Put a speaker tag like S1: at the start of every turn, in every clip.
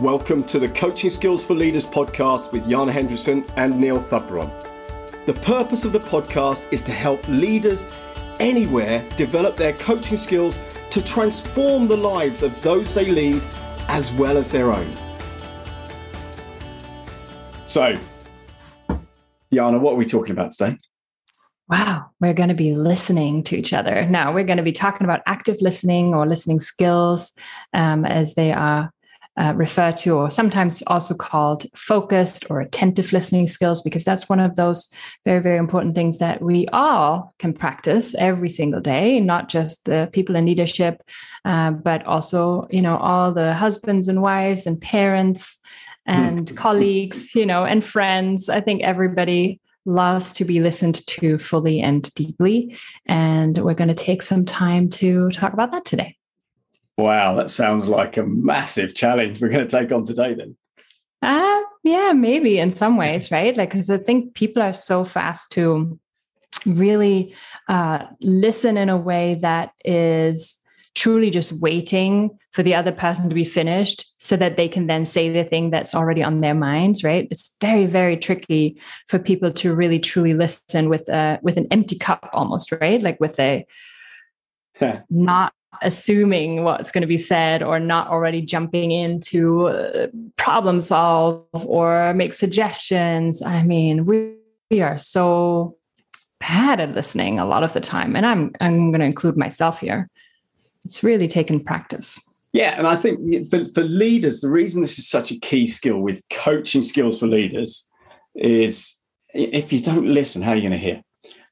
S1: Welcome to the Coaching Skills for Leaders podcast with Jana Hendrickson and Neil Thubron. The purpose of the podcast is to help leaders anywhere develop their coaching skills to transform the lives of those they lead as well as their own. So, Jana, what are we talking about today?
S2: Wow, we're going to be listening to each other. Now, we're going to be talking about active listening or listening skills um, as they are uh, refer to, or sometimes also called focused or attentive listening skills, because that's one of those very, very important things that we all can practice every single day, not just the people in leadership, uh, but also, you know, all the husbands and wives and parents and colleagues, you know, and friends. I think everybody loves to be listened to fully and deeply. And we're going to take some time to talk about that today.
S1: Wow, that sounds like a massive challenge we're going to take on today then.
S2: Uh, yeah, maybe in some ways, right? Like, because I think people are so fast to really uh, listen in a way that is truly just waiting for the other person to be finished so that they can then say the thing that's already on their minds right it's very very tricky for people to really truly listen with a with an empty cup almost right like with a not assuming what's going to be said or not already jumping into uh, problem solve or make suggestions. I mean we, we are so bad at listening a lot of the time and i'm i'm going to include myself here. It's really taken practice.
S1: Yeah and i think for, for leaders the reason this is such a key skill with coaching skills for leaders is if you don't listen how are you going to hear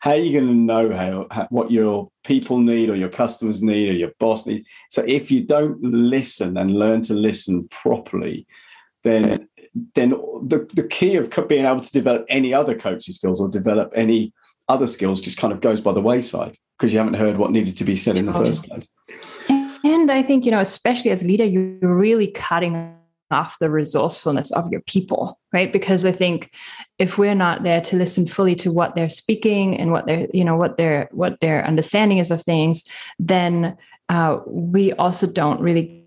S1: how are you going to know how, how, what your people need or your customers need or your boss needs? So if you don't listen and learn to listen properly then then the, the key of being able to develop any other coaching skills or develop any other skills just kind of goes by the wayside because you haven't heard what needed to be said in the first place.
S2: And i think you know especially as a leader you're really cutting off the resourcefulness of your people right? Because i think if we're not there to listen fully to what they're speaking and what their you know what their what their understanding is of things then uh, we also don't really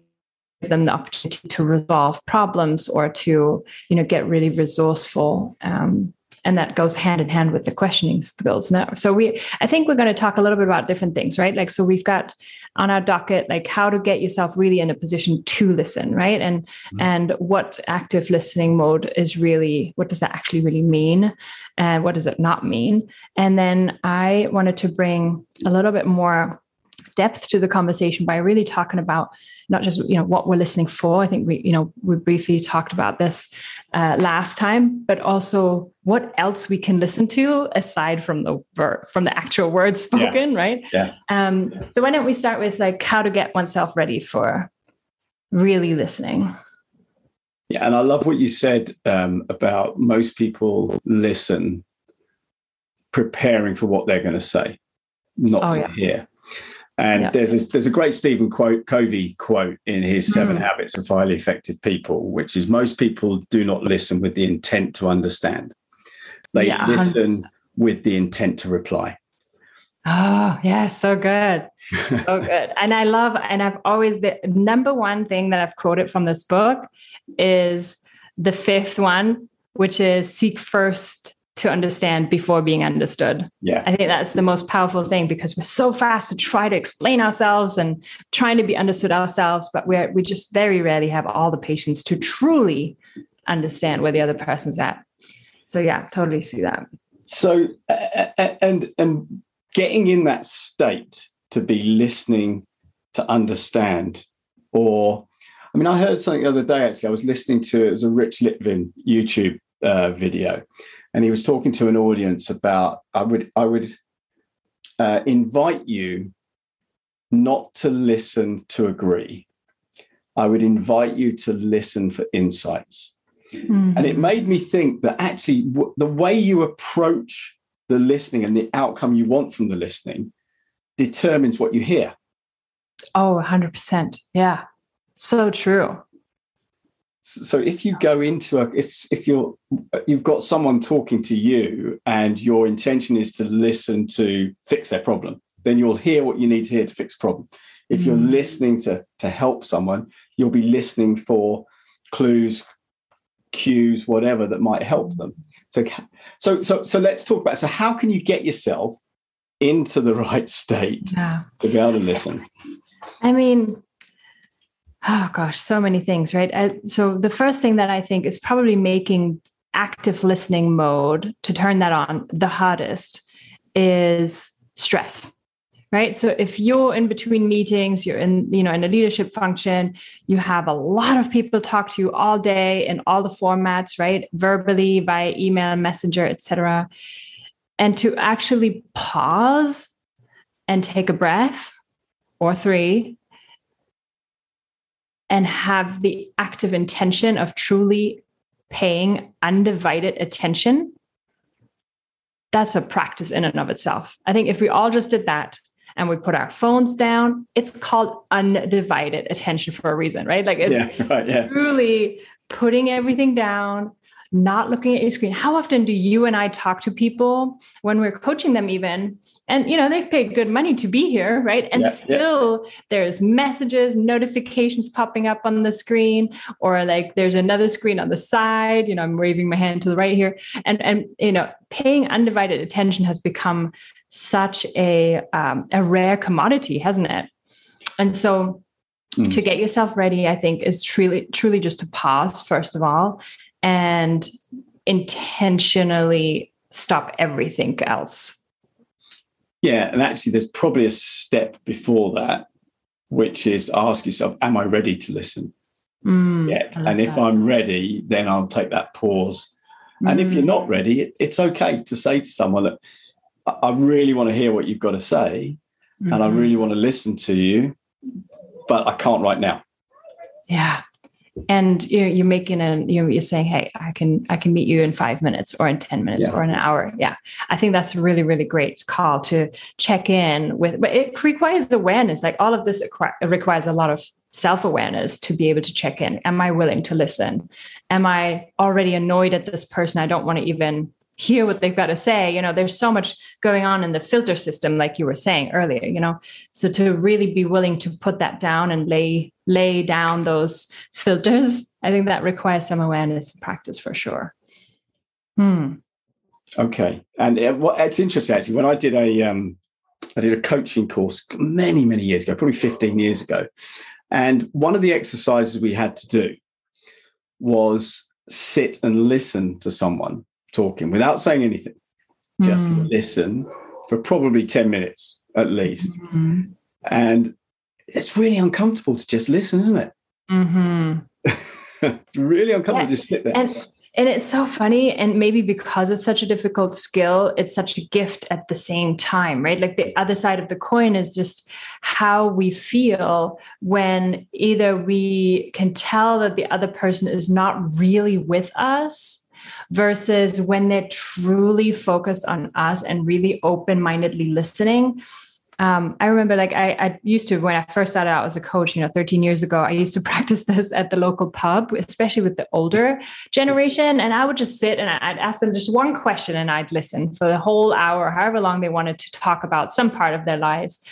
S2: give them the opportunity to resolve problems or to you know get really resourceful um, and that goes hand in hand with the questioning skills. Now so we i think we're going to talk a little bit about different things right? Like so we've got on our docket like how to get yourself really in a position to listen right? And mm-hmm. and what active listening mode is really what does that actually really mean? And what does it not mean? And then i wanted to bring a little bit more depth to the conversation by really talking about not just you know what we're listening for. I think we you know we briefly talked about this uh, last time but also what else we can listen to aside from the ver- from the actual words spoken
S1: yeah.
S2: right?
S1: Yeah.
S2: Um so why don't we start with like how to get oneself ready for really listening?
S1: Yeah and i love what you said um, about most people listen preparing for what they're going to say not oh, to yeah. hear and yeah. there's a, there's a great Stephen quote, Covey quote in his Seven mm. Habits of Highly Effective People, which is most people do not listen with the intent to understand. They yeah, listen with the intent to reply.
S2: Oh, yeah, so good. So good. and I love, and I've always, the number one thing that I've quoted from this book is the fifth one, which is seek first to understand before being understood.
S1: Yeah.
S2: I think that's the most powerful thing because we're so fast to try to explain ourselves and trying to be understood ourselves, but we're we just very rarely have all the patience to truly understand where the other person's at. So yeah, totally see that.
S1: So and and getting in that state to be listening to understand or I mean, I heard something the other day. Actually, I was listening to it was a Rich Litvin YouTube uh, video, and he was talking to an audience about I would I would uh, invite you not to listen to agree. I would invite you to listen for insights. Mm-hmm. And it made me think that actually w- the way you approach the listening and the outcome you want from the listening determines what you hear.
S2: Oh, 100%. Yeah. So true
S1: so if you go into a if if you're you've got someone talking to you and your intention is to listen to fix their problem then you'll hear what you need to hear to fix problem if you're mm. listening to to help someone you'll be listening for clues, cues, whatever that might help them. So, so, so, so let's talk about. So, how can you get yourself into the right state yeah. to be able to listen?
S2: I mean, oh gosh, so many things, right? Uh, so, the first thing that I think is probably making active listening mode to turn that on the hardest is stress right? So if you're in between meetings you're in you know in a leadership function you have a lot of people talk to you all day in all the formats right? Verbally by email messenger etc and to actually pause and take a breath or three and have the active intention of truly paying undivided attention that's a practice in and of itself. I think if we all just did that, and we put our phones down, it's called undivided attention for a reason, right? Like it's yeah, right, yeah. truly putting everything down, not looking at your screen. How often do you and I talk to people when we're coaching them, even? And you know, they've paid good money to be here, right? And yeah, still yeah. there's messages, notifications popping up on the screen, or like there's another screen on the side. You know, I'm waving my hand to the right here. And and you know, paying undivided attention has become such a um, a rare commodity, hasn't it? And so mm. to get yourself ready, I think is truly truly just to pause first of all and intentionally stop everything else.
S1: Yeah, and actually, there's probably a step before that, which is ask yourself, "Am I ready to listen?" Mm, yet? And if that. I'm ready, then I'll take that pause. Mm. And if you're not mm. ready, it, it's okay to say to someone, "Look, I really want to hear what you've got to say mm-hmm. and I mm-hmm. really want to listen to you, but I can't right now.
S2: Yeah. And you're, you're making a, you're, you're saying, Hey, I can, I can meet you in five minutes or in 10 minutes yeah. or in an hour. Yeah. I think that's a really, really great call to check in with, but it requires awareness. Like all of this requires a lot of self-awareness to be able to check in. Am I willing to listen? Am I already annoyed at this person? I don't want to even hear what they've got to say you know there's so much going on in the filter system like you were saying earlier you know? So to really be willing to put that down and lay lay down those filters i think that requires some awareness and practice for sure.
S1: Hmm. Okay. And it, well, it's interesting actually when i did a um i did a coaching course many many years ago probably 15 years ago and one of the exercises we had to do was sit and listen to someone talking without saying anything. Just mm. listen for probably 10 minutes at least. Mm-hmm. And it's really uncomfortable to just listen, isn't it? Mm-hmm. really uncomfortable yeah. to sit there.
S2: And, and it's so funny. And maybe because it's such a difficult skill, it's such a gift at the same time, right? Like the other side of the coin is just how we feel when either we can tell that the other person is not really with us versus when they're truly focused on us and really open mindedly listening. Um, I remember like I, I, used to when I first started out as a coach, you know, 13 years ago, I used to practice this at the local pub, especially with the older generation. And I would just sit and I'd ask them just one question and I'd listen for the whole hour, however long they wanted to talk about some part of their lives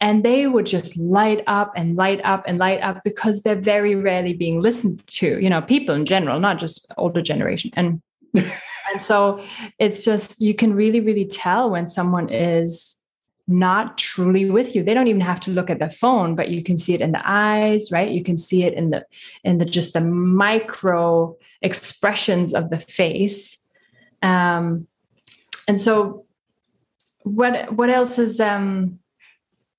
S2: and they would just light up and light up and light up because they're very rarely being listened to you know people in general not just older generation and and so it's just you can really really tell when someone is not truly with you they don't even have to look at the phone but you can see it in the eyes right you can see it in the in the just the micro expressions of the face um and so what what else is um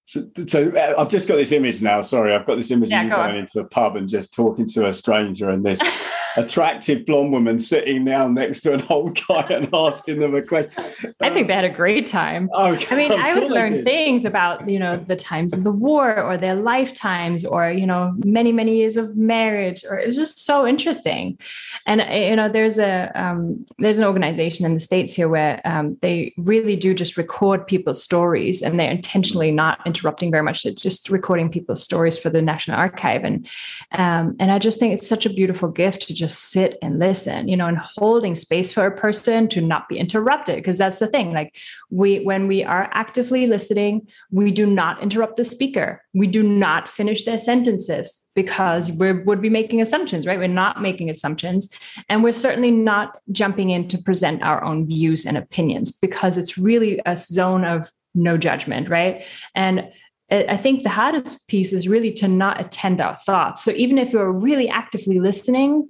S1: so, so, uh, I've just got this image now. Sorry, I've got this image yeah, of you go going on. into a pub and just talking to a stranger, and this attractive blonde woman sitting down next to an old guy and asking them a question.
S2: I think they had a great time. Okay, I mean, I'm i would sure learn things about, you know, the times of the war or their lifetimes or, you know, many, many years of marriage, or it was just so interesting. And, you know, there's a, um, there's an organization in the States here where um, they really do just record people's stories and they're intentionally not interrupting very much. They're just recording people's stories for the National Archive. And, um, and I just think it's such a beautiful gift to just just sit and listen, you know, and holding space for a person to not be interrupted. Because that's the thing. Like we, when we are actively listening, we do not interrupt the speaker. We do not finish their sentences because we would be making assumptions, right? We're not making assumptions. And we're certainly not jumping in to present our own views and opinions because it's really a zone of no judgment, right? And I think the hardest piece is really to not attend our thoughts. So even if you're really actively listening,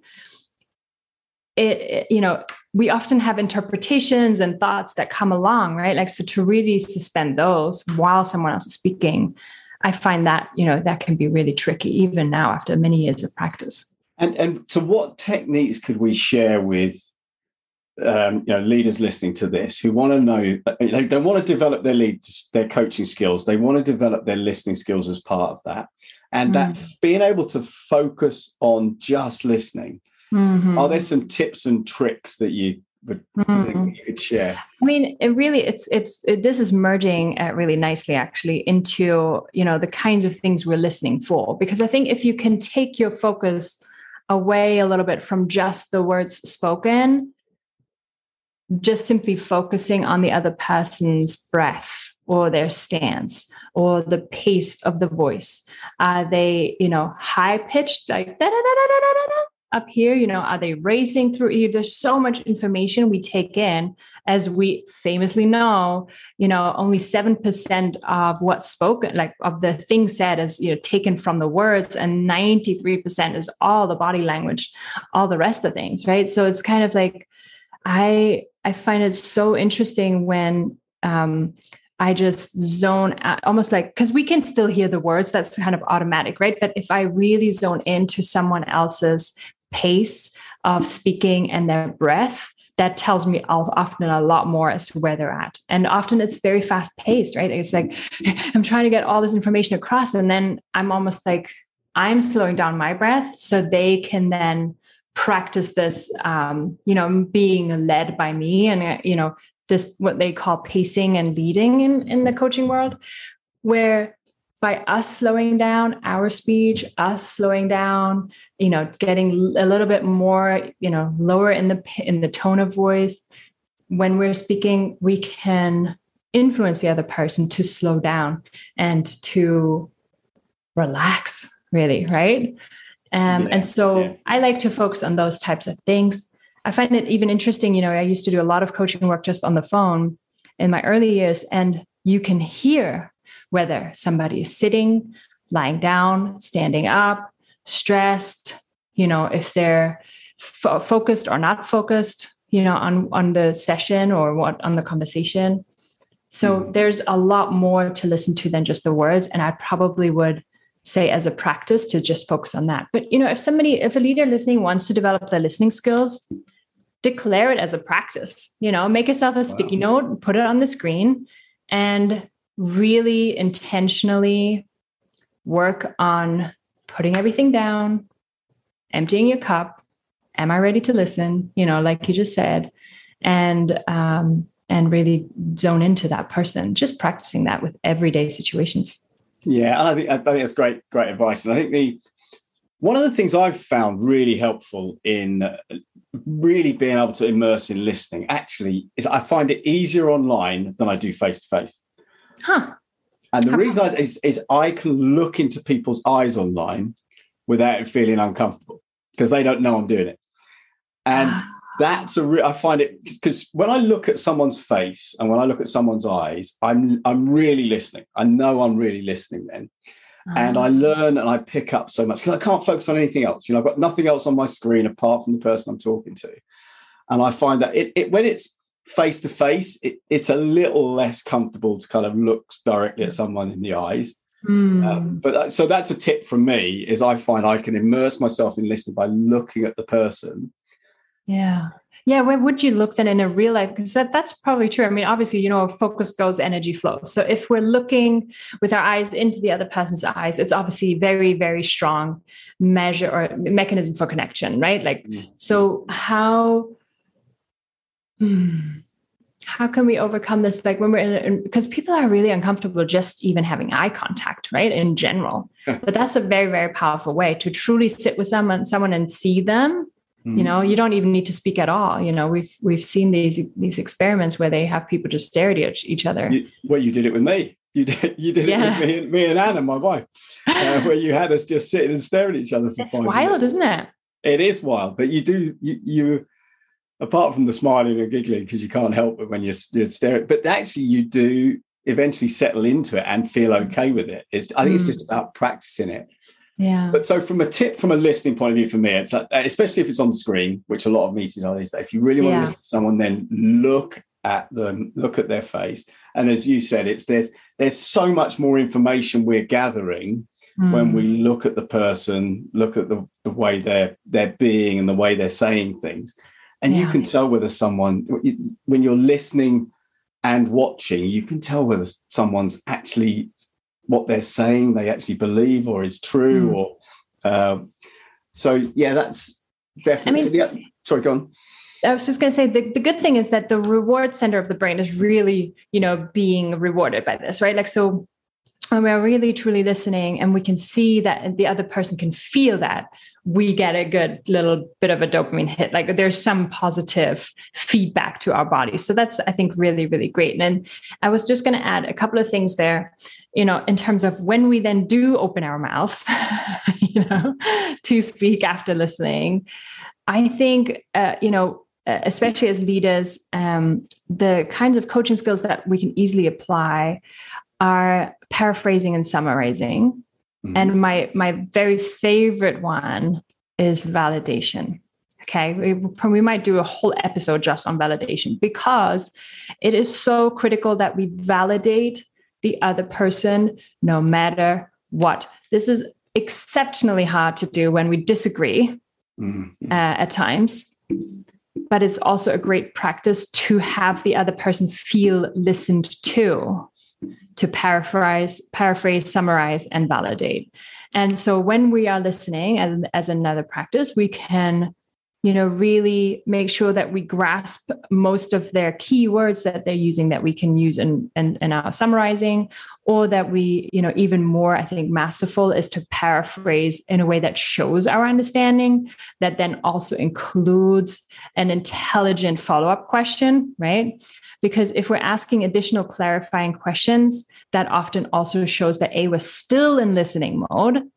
S2: it, it, you know we often have interpretations and thoughts that come along right? Like so to really suspend those while someone else is speaking i find that you know that can be really tricky even now after many years of practice.
S1: And and so what techniques could we share with um, you know leaders listening to this who want to know they, they want to develop their lead their coaching skills. They want to develop their listening skills as part of that. And mm. that being able to focus on just listening mm-hmm. are there some tips and tricks that you would mm-hmm. you could share
S2: i mean it really it's it's it, this is merging uh, really nicely actually into you know the kinds of things we're listening for because i think if you can take your focus away a little bit from just the words spoken just simply focusing on the other person's breath or their stance or the pace of the voice. Are they, you know, high pitched like da da da da da da da up here? You know, are they racing through you? There's so much information we take in, as we famously know. You know, only seven percent of what's spoken, like of the thing said, is you know taken from the words, and ninety three percent is all the body language, all the rest of things, right? So it's kind of like I I find it so interesting when um, I just zone out, almost like because we can still hear the words. That's kind of automatic, right? But if I really zone into someone else's pace of speaking and their breath, that tells me often a lot more as to where they're at. And often it's very fast paced, right? It's like I'm trying to get all this information across, and then I'm almost like I'm slowing down my breath so they can then practice this um, you know being led by me and uh, you know this what they call pacing and leading in, in the coaching world where by us slowing down our speech us slowing down you know getting a little bit more you know lower in the in the tone of voice when we're speaking we can influence the other person to slow down and to relax really right um, yeah, and so yeah. I like to focus on those types of things. I find it even interesting. You know, I used to do a lot of coaching work just on the phone in my early years, and you can hear whether somebody is sitting, lying down, standing up, stressed, you know, if they're f- focused or not focused, you know, on, on the session or what on the conversation. So mm-hmm. there's a lot more to listen to than just the words. And I probably would say as a practice to just focus on that. But you know, if somebody, if a leader listening wants to develop their listening skills, declare it as a practice. You know, make yourself a wow. sticky note, put it on the screen, and really intentionally work on putting everything down, emptying your cup. Am I ready to listen? You know, like you just said, and um, and really zone into that person. Just practicing that with everyday situations.
S1: Yeah, and I think I think that's great, great advice. And I think the one of the things I've found really helpful in really being able to immerse in listening actually is I find it easier online than I do face to face.
S2: Huh.
S1: And the How reason I, is is I can look into people's eyes online without feeling uncomfortable because they don't know I'm doing it. And ah that's a re- I find it because when I look at someone's face and when I look at someone's eyes, I'm I'm really listening. I know I'm really listening then. And I ah. learn and I pick up so much because I can't focus on anything else. You know, I've got nothing else on my screen apart from the person I'm talking to. And I find that it, it when it's face to face, it's a little less comfortable to kind of look directly at someone in the eyes. Mm. Um, but so that's a tip from me is I find I can immerse myself in listening by looking at the person
S2: yeah. Yeah, where would you look then in a real life? Because that, that's probably true. I mean, obviously, you know, focus goes, energy flows. So if we're looking with our eyes into the other person's eyes, it's obviously very, very strong measure or mechanism for connection, right? Like, mm-hmm. so how how can we overcome this? Like when we're in, because people are really uncomfortable just even having eye contact, right? In general, but that's a very, very powerful way to truly sit with someone, someone and see them Mm. You know, you don't even need to speak at all. You know, we've we've seen these these experiments where they have people just stare at each other.
S1: You, well, you did it with me. You did you did yeah. it with me, and, me and Anna, my wife, uh, where you had us just sitting and staring at each other for
S2: it's
S1: five
S2: wild,
S1: minutes.
S2: isn't it?
S1: It is wild, but you do you, you apart from the smiling and giggling because you can't help it when you're, you're staring, but actually you do eventually settle into it and feel okay with it. It's I think mm. it's just about practicing it.
S2: Yeah.
S1: But so from a tip from a listening point of view for me, it's uh, especially if it's on the screen, which a lot of meetings are these days. If you really want yeah. to listen to someone, then look at them, look at their face. And as you said, it's there's there's so much more information we're gathering mm. when we mm. look at the person, look at the, the way they're they're being and the way they're saying things. And yeah. you can tell whether someone when you're listening and watching, you can tell whether someone's actually what they're saying they actually believe or is true mm. or um, so yeah that's definitely I mean, sorry go on
S2: I was just going to say the, the good thing is that the reward center of the brain is really, you know, being rewarded by this, right? Like, so when we're really truly listening and we can see that the other person can feel that, we get a good little bit of a dopamine hit. Like there's some positive feedback to our body. So that's, I think, really, really great. And then I was just going to add a couple of things there, you know, in terms of when we then do open our mouths, you know, to speak after listening. I think, uh, you know, especially as leaders, um, the kinds of coaching skills that we can easily apply are paraphrasing and summarizing Mm-hmm. And my my very favorite one is validation. Okay, we, we might do a whole episode just on validation because it is so critical that we validate the other person no matter what. This is exceptionally hard to do when we disagree mm-hmm. uh, at times but it's also a great practice to have the other person feel listened to to paraphrase, paraphrase, summarize, and validate. And so when we are listening as, as another practice, we can you know really make sure that we grasp most of their keywords that they're using that we can use in, in, in our summarizing or that we you know even more i think masterful is to paraphrase in a way that shows our understanding that then also includes an intelligent follow-up question right because if we're asking additional clarifying questions, that often also shows that A was still in listening mode,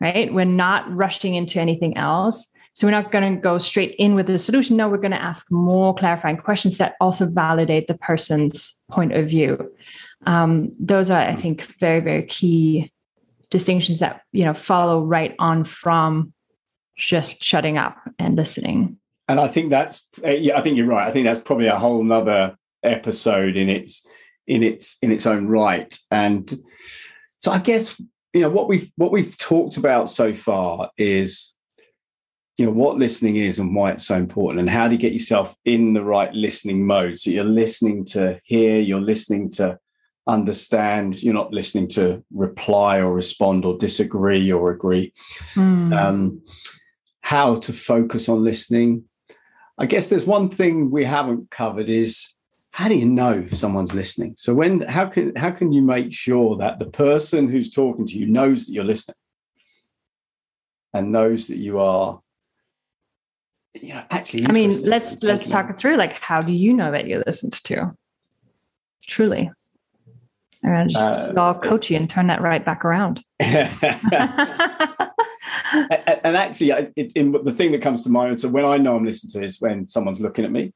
S2: right? We're not rushing into anything else. So we're not going to go straight in with the solution. No, we're going to ask more clarifying questions that also validate the person's point of view. Um, those are, I think, very, very key distinctions that you know follow right on from just shutting up and listening.
S1: And I think that's, yeah, I think you're right. I think that's probably a whole nother episode in its in its in its own right. And so I guess you know what we've what we've talked about so far is you know what listening is and why it's so important and how do you get yourself in the right listening mode so you're listening to hear you're listening to understand you're not listening to reply or respond or disagree or agree mm. um, how to focus on listening i guess there's one thing we haven't covered is how do you know someone's listening? So when how can how can you make sure that the person who's talking to you knows that you're listening and knows that you are you know actually
S2: I mean let's let's talk it through like how do you know that you're listened to? Truly. I'm gonna just uh, all coachy and turn that right back around. and,
S1: actually, it, in, the thing that comes to mind, so when I know I'm listening to is when someone's looking at me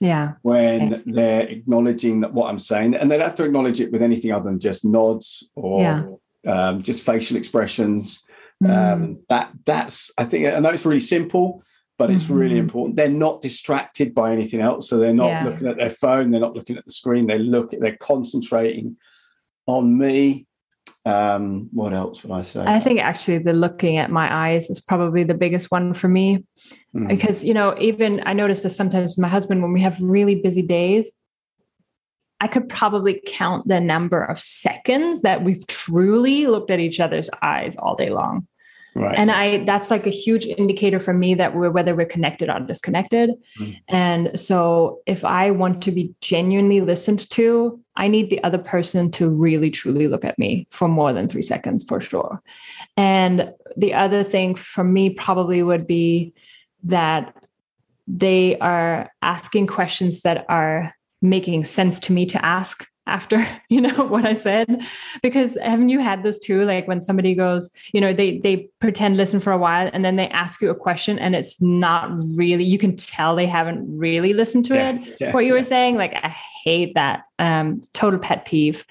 S2: yeah
S1: when they're acknowledging that what i'm saying and they don't have to acknowledge it with anything other than just nods or yeah. um, just facial expressions mm. um, that that's i think i know it's really simple but it's mm-hmm. really important they're not distracted by anything else so they're not yeah. looking at their phone they're not looking at the screen they look at they're concentrating on me um, what else would I say?
S2: I think actually the looking at my eyes is probably the biggest one for me. Mm. Because, you know, even I notice that sometimes my husband, when we have really busy days, I could probably count the number of seconds that we've truly looked at each other's eyes all day long. Right. And I that's like a huge indicator for me that we're whether we're connected or disconnected. Mm. And so if I want to be genuinely listened to, I need the other person to really truly look at me for more than 3 seconds for sure. And the other thing for me probably would be that they are asking questions that are making sense to me to ask after you know what i said. Because haven't you had this too? Like when somebody goes you know they they pretend listen for a while and then they ask you a question and it's not really you can tell they haven't really listened to yeah, it yeah, what you yeah. were saying? Like i hate that um total pet peeve.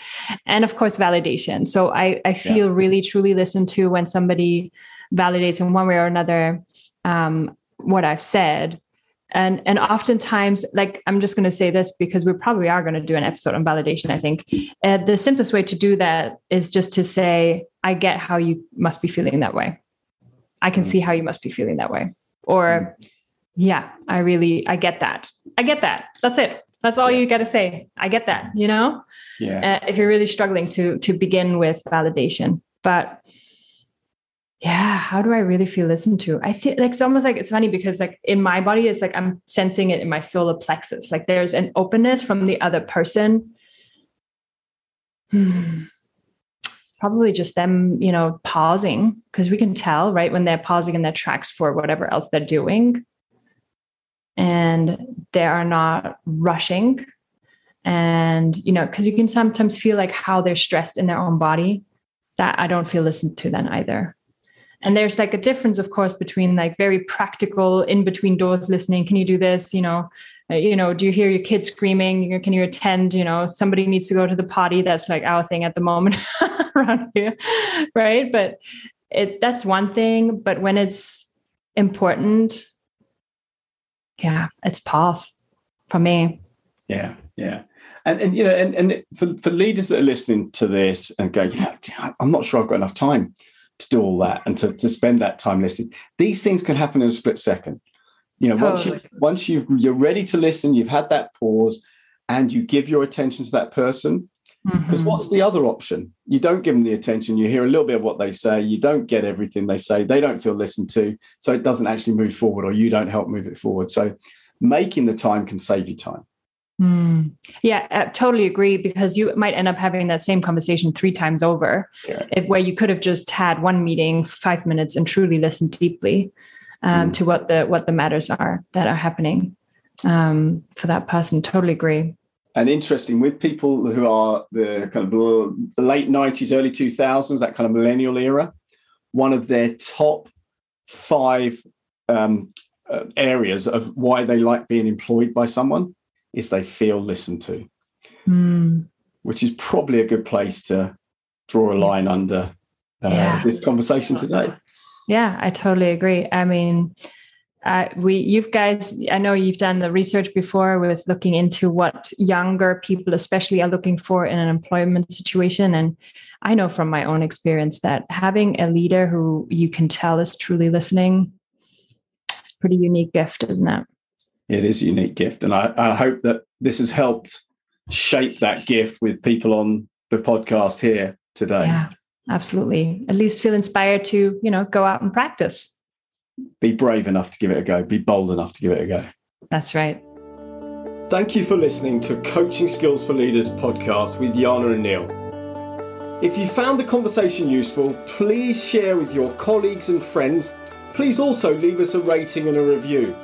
S2: And of course validation. So i i feel really truly listened to when somebody validates in one way or another um what i've said and and oftentimes like i'm just going to say this because we probably are going to do an episode on validation i think. Uh, the simplest way to do that is just to say i get how you must be feeling that way. I can mm. see how you must be feeling that way. Or mm. yeah i really i get that. I get that. That's it. That's all yeah. you got to say. I get that you know?
S1: Yeah.
S2: Uh, if you're really struggling to to begin with validation. But yeah how do i really feel listened to? I feel like it's almost like it's funny because like in my body it's like i'm sensing it in my solar plexus. Like there's an openness from the other person. Hmm. probably just them you know pausing because we can tell right when they're pausing in their tracks for whatever else they're doing. And they are not rushing. And you know because you can sometimes feel like how they're stressed in their own body. That i don't feel listened to then either and there's like a difference of course between like very practical in between doors listening can you do this? You know uh, you know do you hear your kids screaming? Can you attend? You know somebody needs to go to the potty. That's like our thing at the moment around here right? But it that's one thing but when it's important yeah it's pause for me.
S1: Yeah yeah. And, and you know and, and for, for leaders that are listening to this and go you know i'm not sure i've got enough time to do all that and to, to spend that time listening. These things can happen in a split second. You know, totally. once you once you you're ready to listen, you've had that pause, and you give your attention to that person. Because mm-hmm. what's the other option? You don't give them the attention. You hear a little bit of what they say. You don't get everything they say. They don't feel listened to, so it doesn't actually move forward, or you don't help move it forward. So, making the time can save you time.
S2: Mm. Yeah, I totally agree because you might end up having that same conversation three times over, yeah. if, where you could have just had one meeting, five minutes, and truly listened deeply um, mm. to what the what the matters are that are happening um, for that person. Totally agree.
S1: And interesting with people who are the kind of late nineties, early two thousands, that kind of millennial era. One of their top five um, uh, areas of why they like being employed by someone is they feel listened to,
S2: mm.
S1: which is probably a good place to draw a line under uh, yeah. this conversation today.
S2: Yeah, I totally agree. I mean, uh, we, you've guys, I know you've done the research before with looking into what younger people, especially, are looking for in an employment situation. And I know from my own experience that having a leader who you can tell is truly listening, it's a pretty unique gift, isn't it?
S1: It is a unique gift. And I, I hope that this has helped shape that gift with people on the podcast here today.
S2: Yeah, absolutely. At least feel inspired to, you know, go out and practice.
S1: Be brave enough to give it a go. Be bold enough to give it a go.
S2: That's right.
S1: Thank you for listening to Coaching Skills for Leaders podcast with Yana and Neil. If you found the conversation useful, please share with your colleagues and friends. Please also leave us a rating and a review.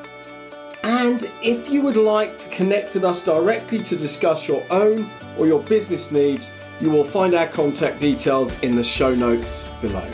S1: And if you would like to connect with us directly to discuss your own or your business needs, you will find our contact details in the show notes below.